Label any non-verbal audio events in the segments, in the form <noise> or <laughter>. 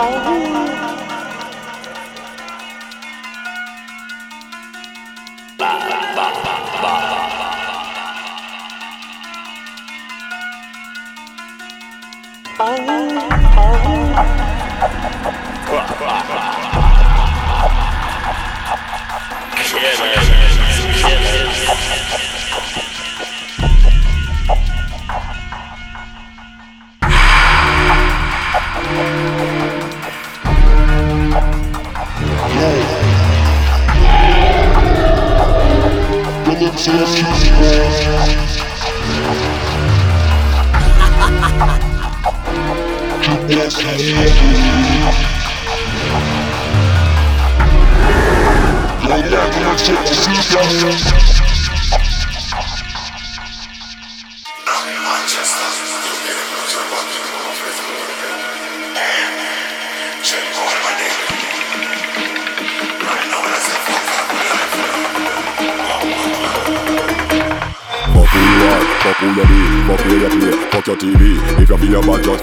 Oh. Manchester, you'll get a look at what you want with more. Me. Say tea. But the government them a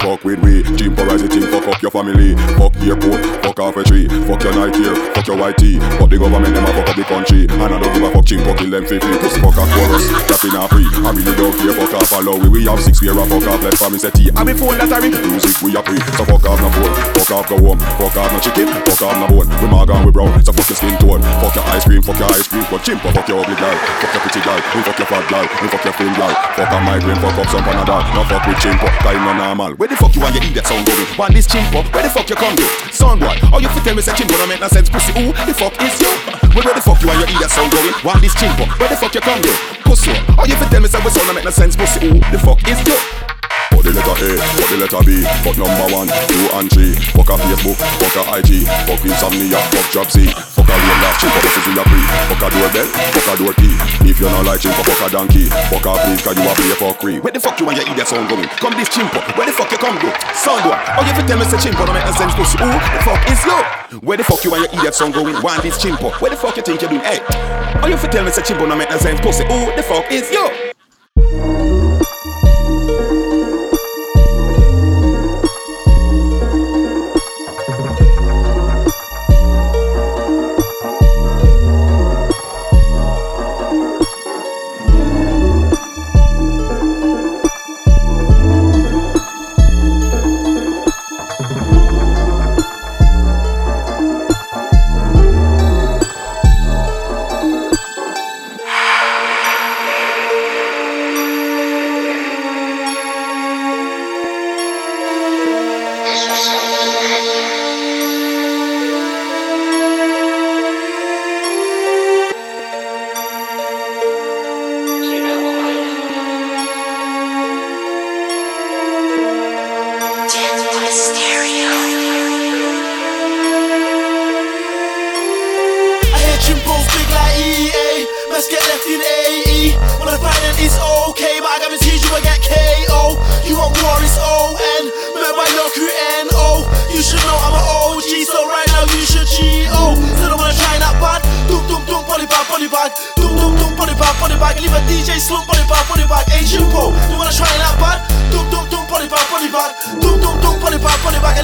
fuck your night here, fuck your YT, fuck the government, them a fuck up the country. And me phone that I ring, music we a pre. So fuck up for us. Captain Happy. I mean you don't care, fuck off. No phone, fuck off go home, fuck off no chicken, fuck off no bone. We mag and we brown, so fuck your skin tone, fuck your ice cream, fuck your ice cream, but chimp, fuck your ugly girl, fuck your pretty girl, we fuck your fat girl, we fuck your thin girl, fuck a migraine, fuck up some panadol, no fuck with chimp, time no normal. Where the fuck you want your idiot sound going? Want this chimp up? Where the fuck you come to? Son boy, how you fit tell me say chimp don't make no sense, pussy? Who the fuck is you? Where the fuck you want your idiot sound going? Want this chimp up? Where the fuck you come to? Pussy, how you fit tell me say we sound don't make no sense, pussy? Who the fuck is you? The letter A, fuck the letter B, fuck number one, two and three. Fuck a Facebook, fuck a IG, fuck insomnia, fuck job C, fuck a radar, chink up if you a pre. Fuck a doorbell, fuck a door key. If you're not like chink fuck a donkey, fuck a please, cause you a play for free. Where the fuck you and your idiot sound going? Come this chimpo, where the fuck you come go? Sound boy, oh you fi tell me say chimpo don't make no sense pussy. Who the fuck is you? Where the fuck you and your idiot sound going? Want this chimpo? Where the fuck you think you're doing? Hey, oh you fi tell me say chimpo don't make no sense pussy. Who the fuck is you?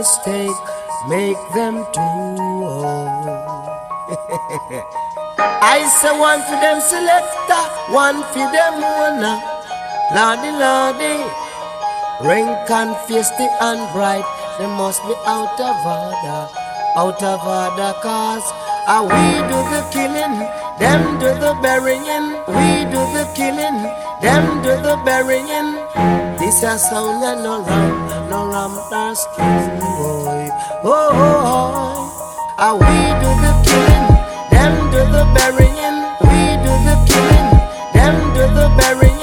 mistake, make them do. <laughs> I say one for them selector, one for them winner. Lordy, Lordy. Can feisty and bright. They must be out of order, out of order, cause uh, we do the killing, them do the burying. We do the killing, them do the burying. This a sound and no ram, no ram, that's boy. Oh, oh, oh. Uh, we do the killing, them do the burying. We do the killing, them do the burying.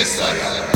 Yes, all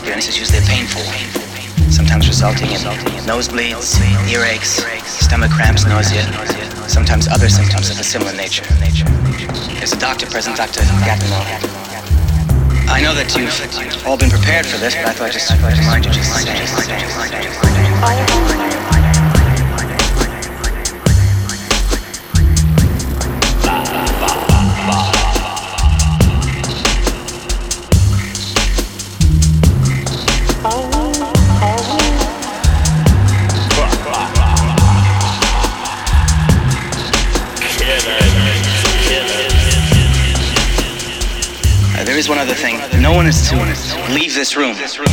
scanning experience is usually painful, sometimes resulting in nosebleeds, earaches, stomach cramps, nausea, sometimes other symptoms of a similar nature. There's a doctor present, Dr. Gatineau. I know that you've all been prepared for this, but I thought I'd just remind you just the same. This room.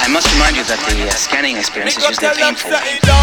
I must remind you that the uh, scanning experience is usually painful.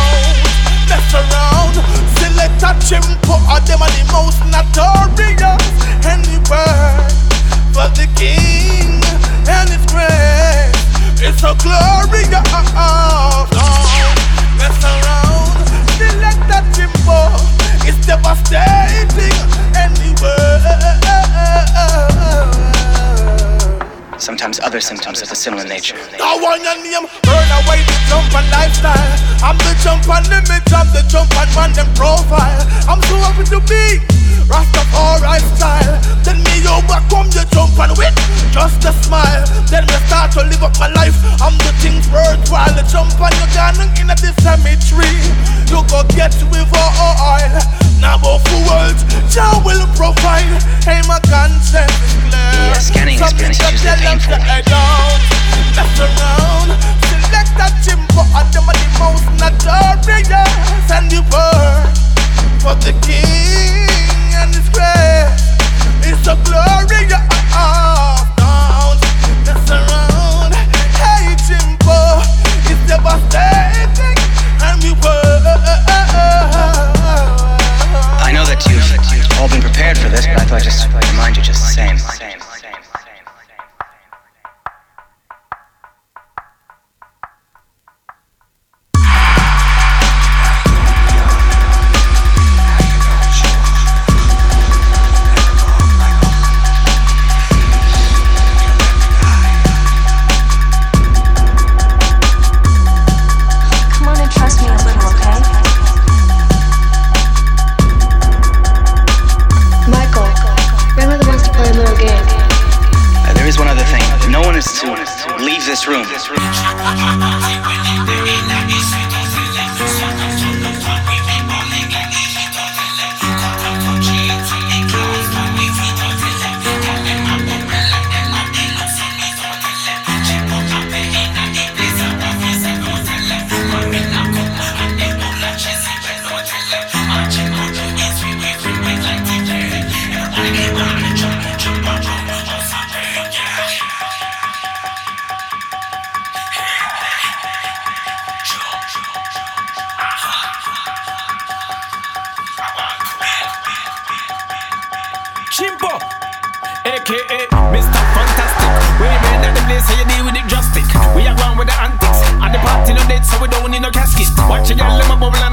Other symptoms of a similar nature. I want your name, away the jump and lifestyle. I'm the jump limit, I'm the jump them profile. I'm so happy to be Rastafari style. Then me overcome the jump and wit, just a smile. Then me start to live up my life. I'm the things worthwhile. The jump and you gone in the cemetery. You go get with oil. Now both worlds, Jah will provide. Hey, my conscience is clear. The scanning is usually painful. Mess around, select a them are the most notorious and the classroom. This room. left side, my Dr.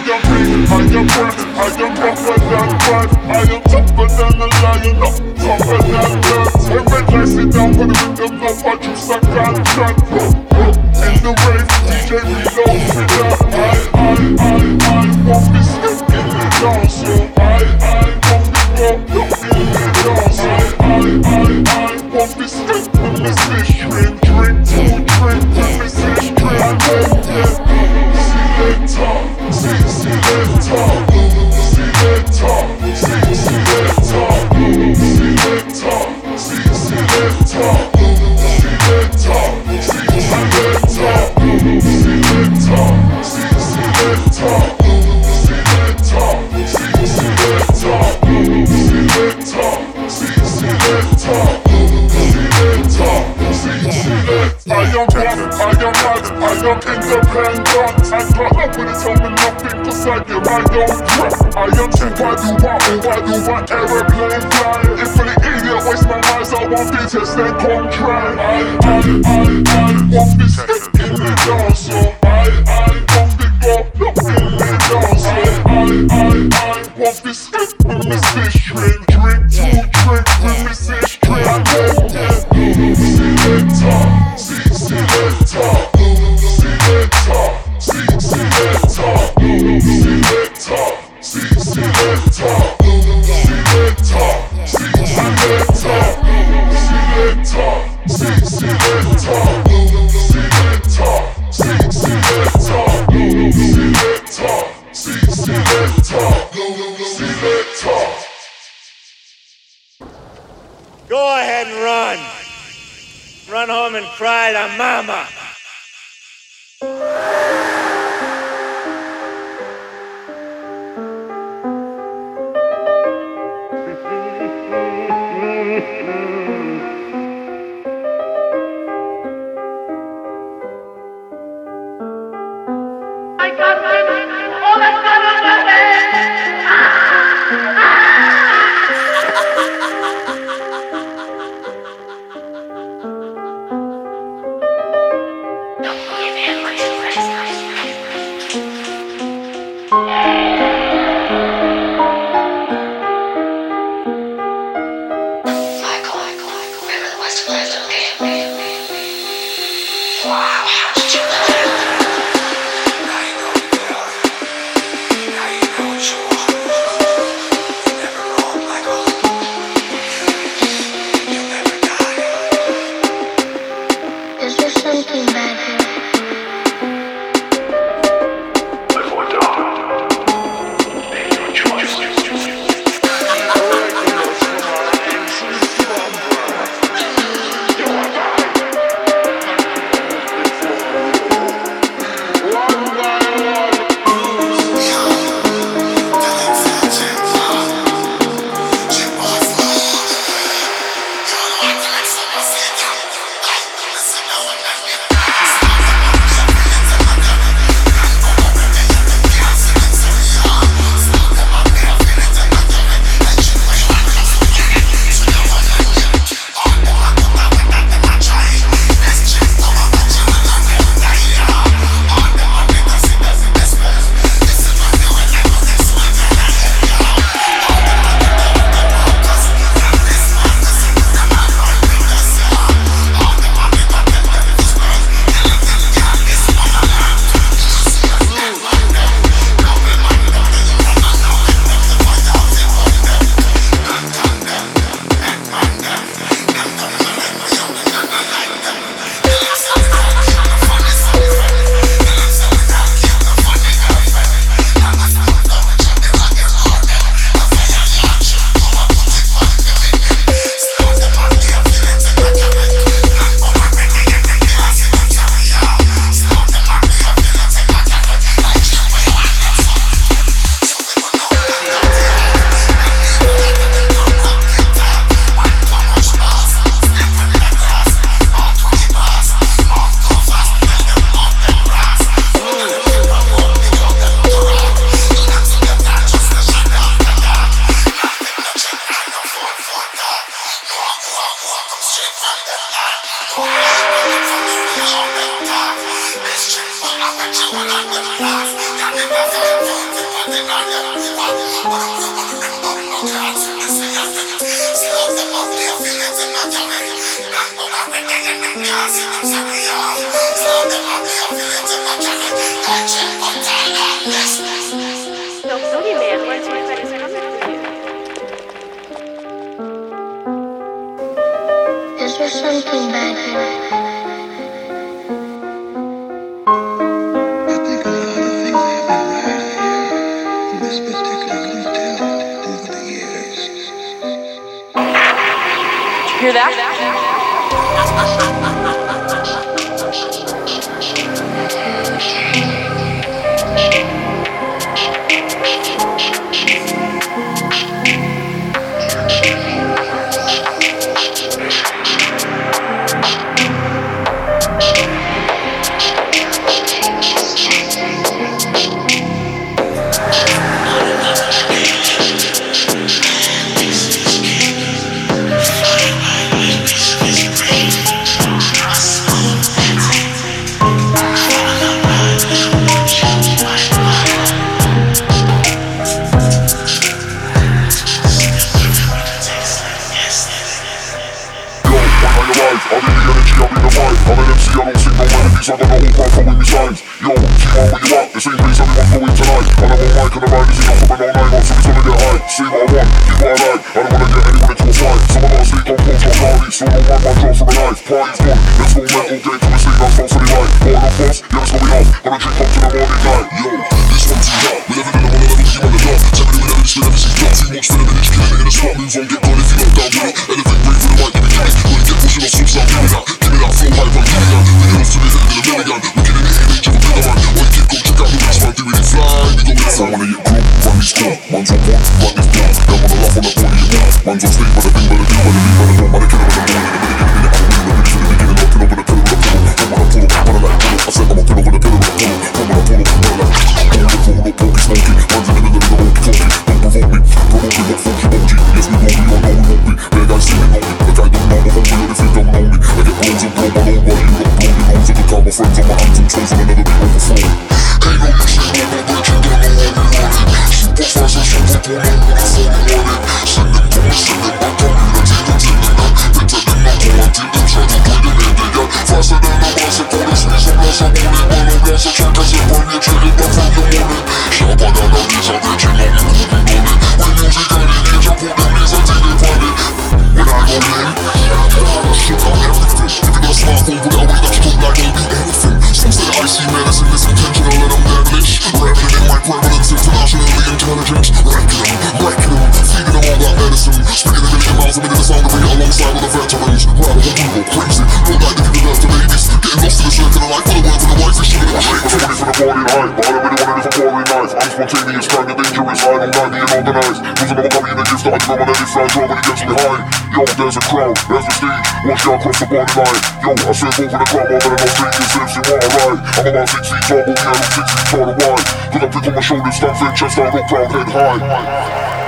I am big, I am brown, I am tougher than pride I am tougher than a lion, up tougher than birds When red lights sit down for the rhythm of my juice, I can't track In the rave, DJ reload, sit down I, I, I, I want this, get in the dance, yo I, I am boss, I am mad, I am independent I got up with it, I'm nothing cause I get my own breath I am true, why do I, oh why do I aeroplane fly? If waste my eyes, I want bitches, then come cry I, I, I, I want bitches in the dark, I, I want the girl, not in the dark, so I, I, I want bitches with me, bitch, drink, drink, drink, with me, bitch, drink, yeah, yeah Go ahead and run. Run home and cry to mama. hear? falling knife I'm spontaneous, kinda dangerous I don't mind being organized Losing all coming against the underground on any side? Trying to get me high. Yo, there's a crowd, there's a stage. Watch y'all cross the body line. Yo, I said over the crowd More than enough strangers If you want ride I'm about six feet tall But we I look six feet to Why? Cause I pick on my shoulders Stop fake chest out, look proud, head high.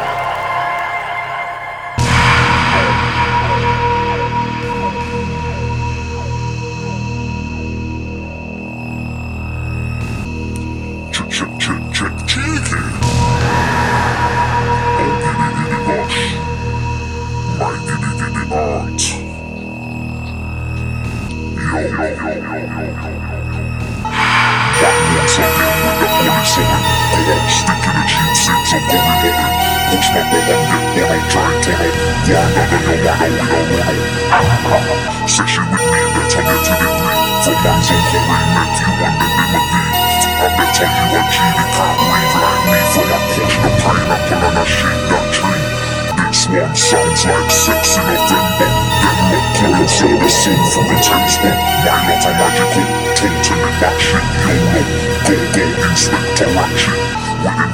for once I feel you want me in my I've you telling you I can't leave like me For my push the pineapple and I shake that This one sounds like sex in November Then look close the sun for a taste my love are magical, total in my shit go go action in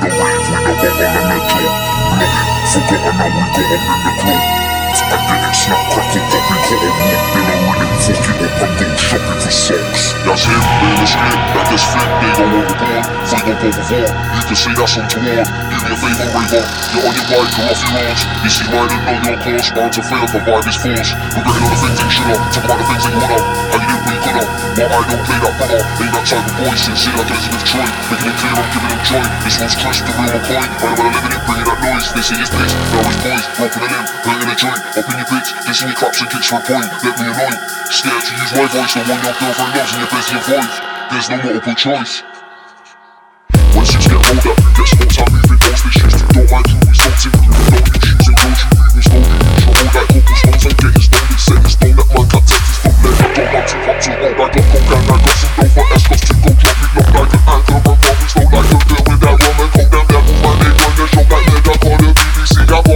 the rave, we the bubble and the drop Bloody forgotten how we got up in the club Academics not cracking up, we call it lot that I really fucking up. I'm going shopping for socks. That's it, man, that's it. That this fit, they gon' want it on. They gon' go You can say that's on tour. Give me a favor, Raver. You're on your bike, go off your launch. You see right and know your course. Bound to fail, the vibe is force. Regretting all the things they should have. Talk about the things they would have. How you did what you could have. I don't play that brother, ain't that type of boy Sincere like Elizabeth Troy, making it clear I'm giving them joy This one's Chris, the real McCoy I live in it, bringing that noise They say it's piss, now it's boys Roping a limb, hurting a joint Up in your bitch, dissing your claps and kicks for a point Let me annoy, scared to use my voice The one your girlfriend loves and you're busy avoid There's no multiple choice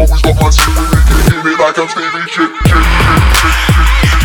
always got my team with me, give me like I'm Stevie Chick, Chick, Chick, Chick, Chick.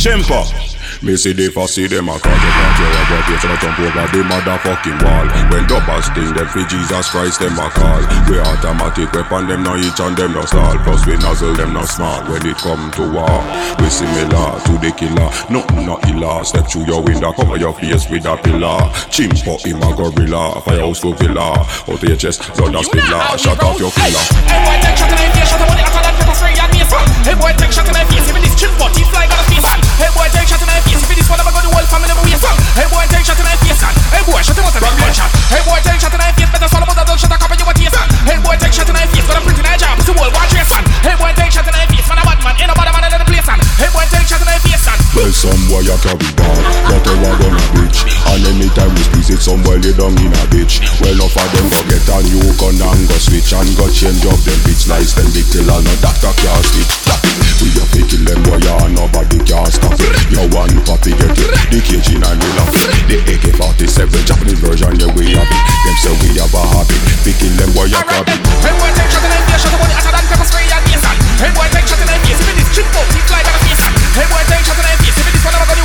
See the for see them a cause they can't hear about it. So I jump over the motherfucking wall. When double sting them for Jesus Christ them a call. We automatic weapon them no each and them no stall. Plus we nozzle them no small When it come to war. We similar to the killer. Nothing not illa. Step through your window cover your face with a pillar. Chimpa him a gorilla Firehouse to villa. Out your chest blood a spiller Shut off your killer. Hey boy, take shot in my face, shot of money hotter than pepper spray and mace. Hey boy, take shot in my face, even this chip but he fly got a space. Hey boy, take shot in my face, even this one I'ma go the whole family my waist. Hey boy, take shot in my face, hey boy, shut him out a big gunshot. Hey boy, take shot in my face, better swallow mother don't shut a cup in your taste. Hey boy, take shot in my face, got a pretty nice job, it's the whole watch your son. Hey boy, take shot in my face, man a bad man, ain't no bad man in the place. son. Hey boy, take shot in my face, son. Well, some boy you carry bad, but they want on a bitch. And anytime we squeeze it, some boy lay down in a bitch. Well, enough of them go get a new gun and go switch and go change up them bitch lies. Them big till all no doctor can't stitch. Stop. We a fi kill them boy, nobody can stop it. You one papi get it, the KG and we love it. The AK-47 Japanese version, yeah we have it. Them say we have a habit, fi kill them boy, Alright copy. Hey boy, take shot in my face, of hotter than pepper spray and. Hey boy, take in my face, even this chip but he fly got a. Hey boy, take in my face, even this one I'ma go the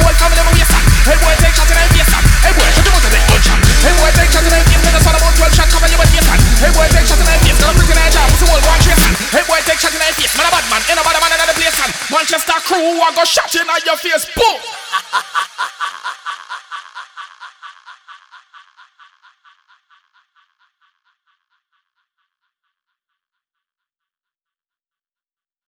waist. Hey boy, take shot in my face, hey boy, shut a big gunshot. Hey boy, take shots in the face, a 12 shot, cover man. Hey boy, take shots in face, got a pretty nice pussy man. Hey boy, take shots in the face, man, a bad man, ain't nobody man the place, man. Manchester crew, I go shot in your face, boom.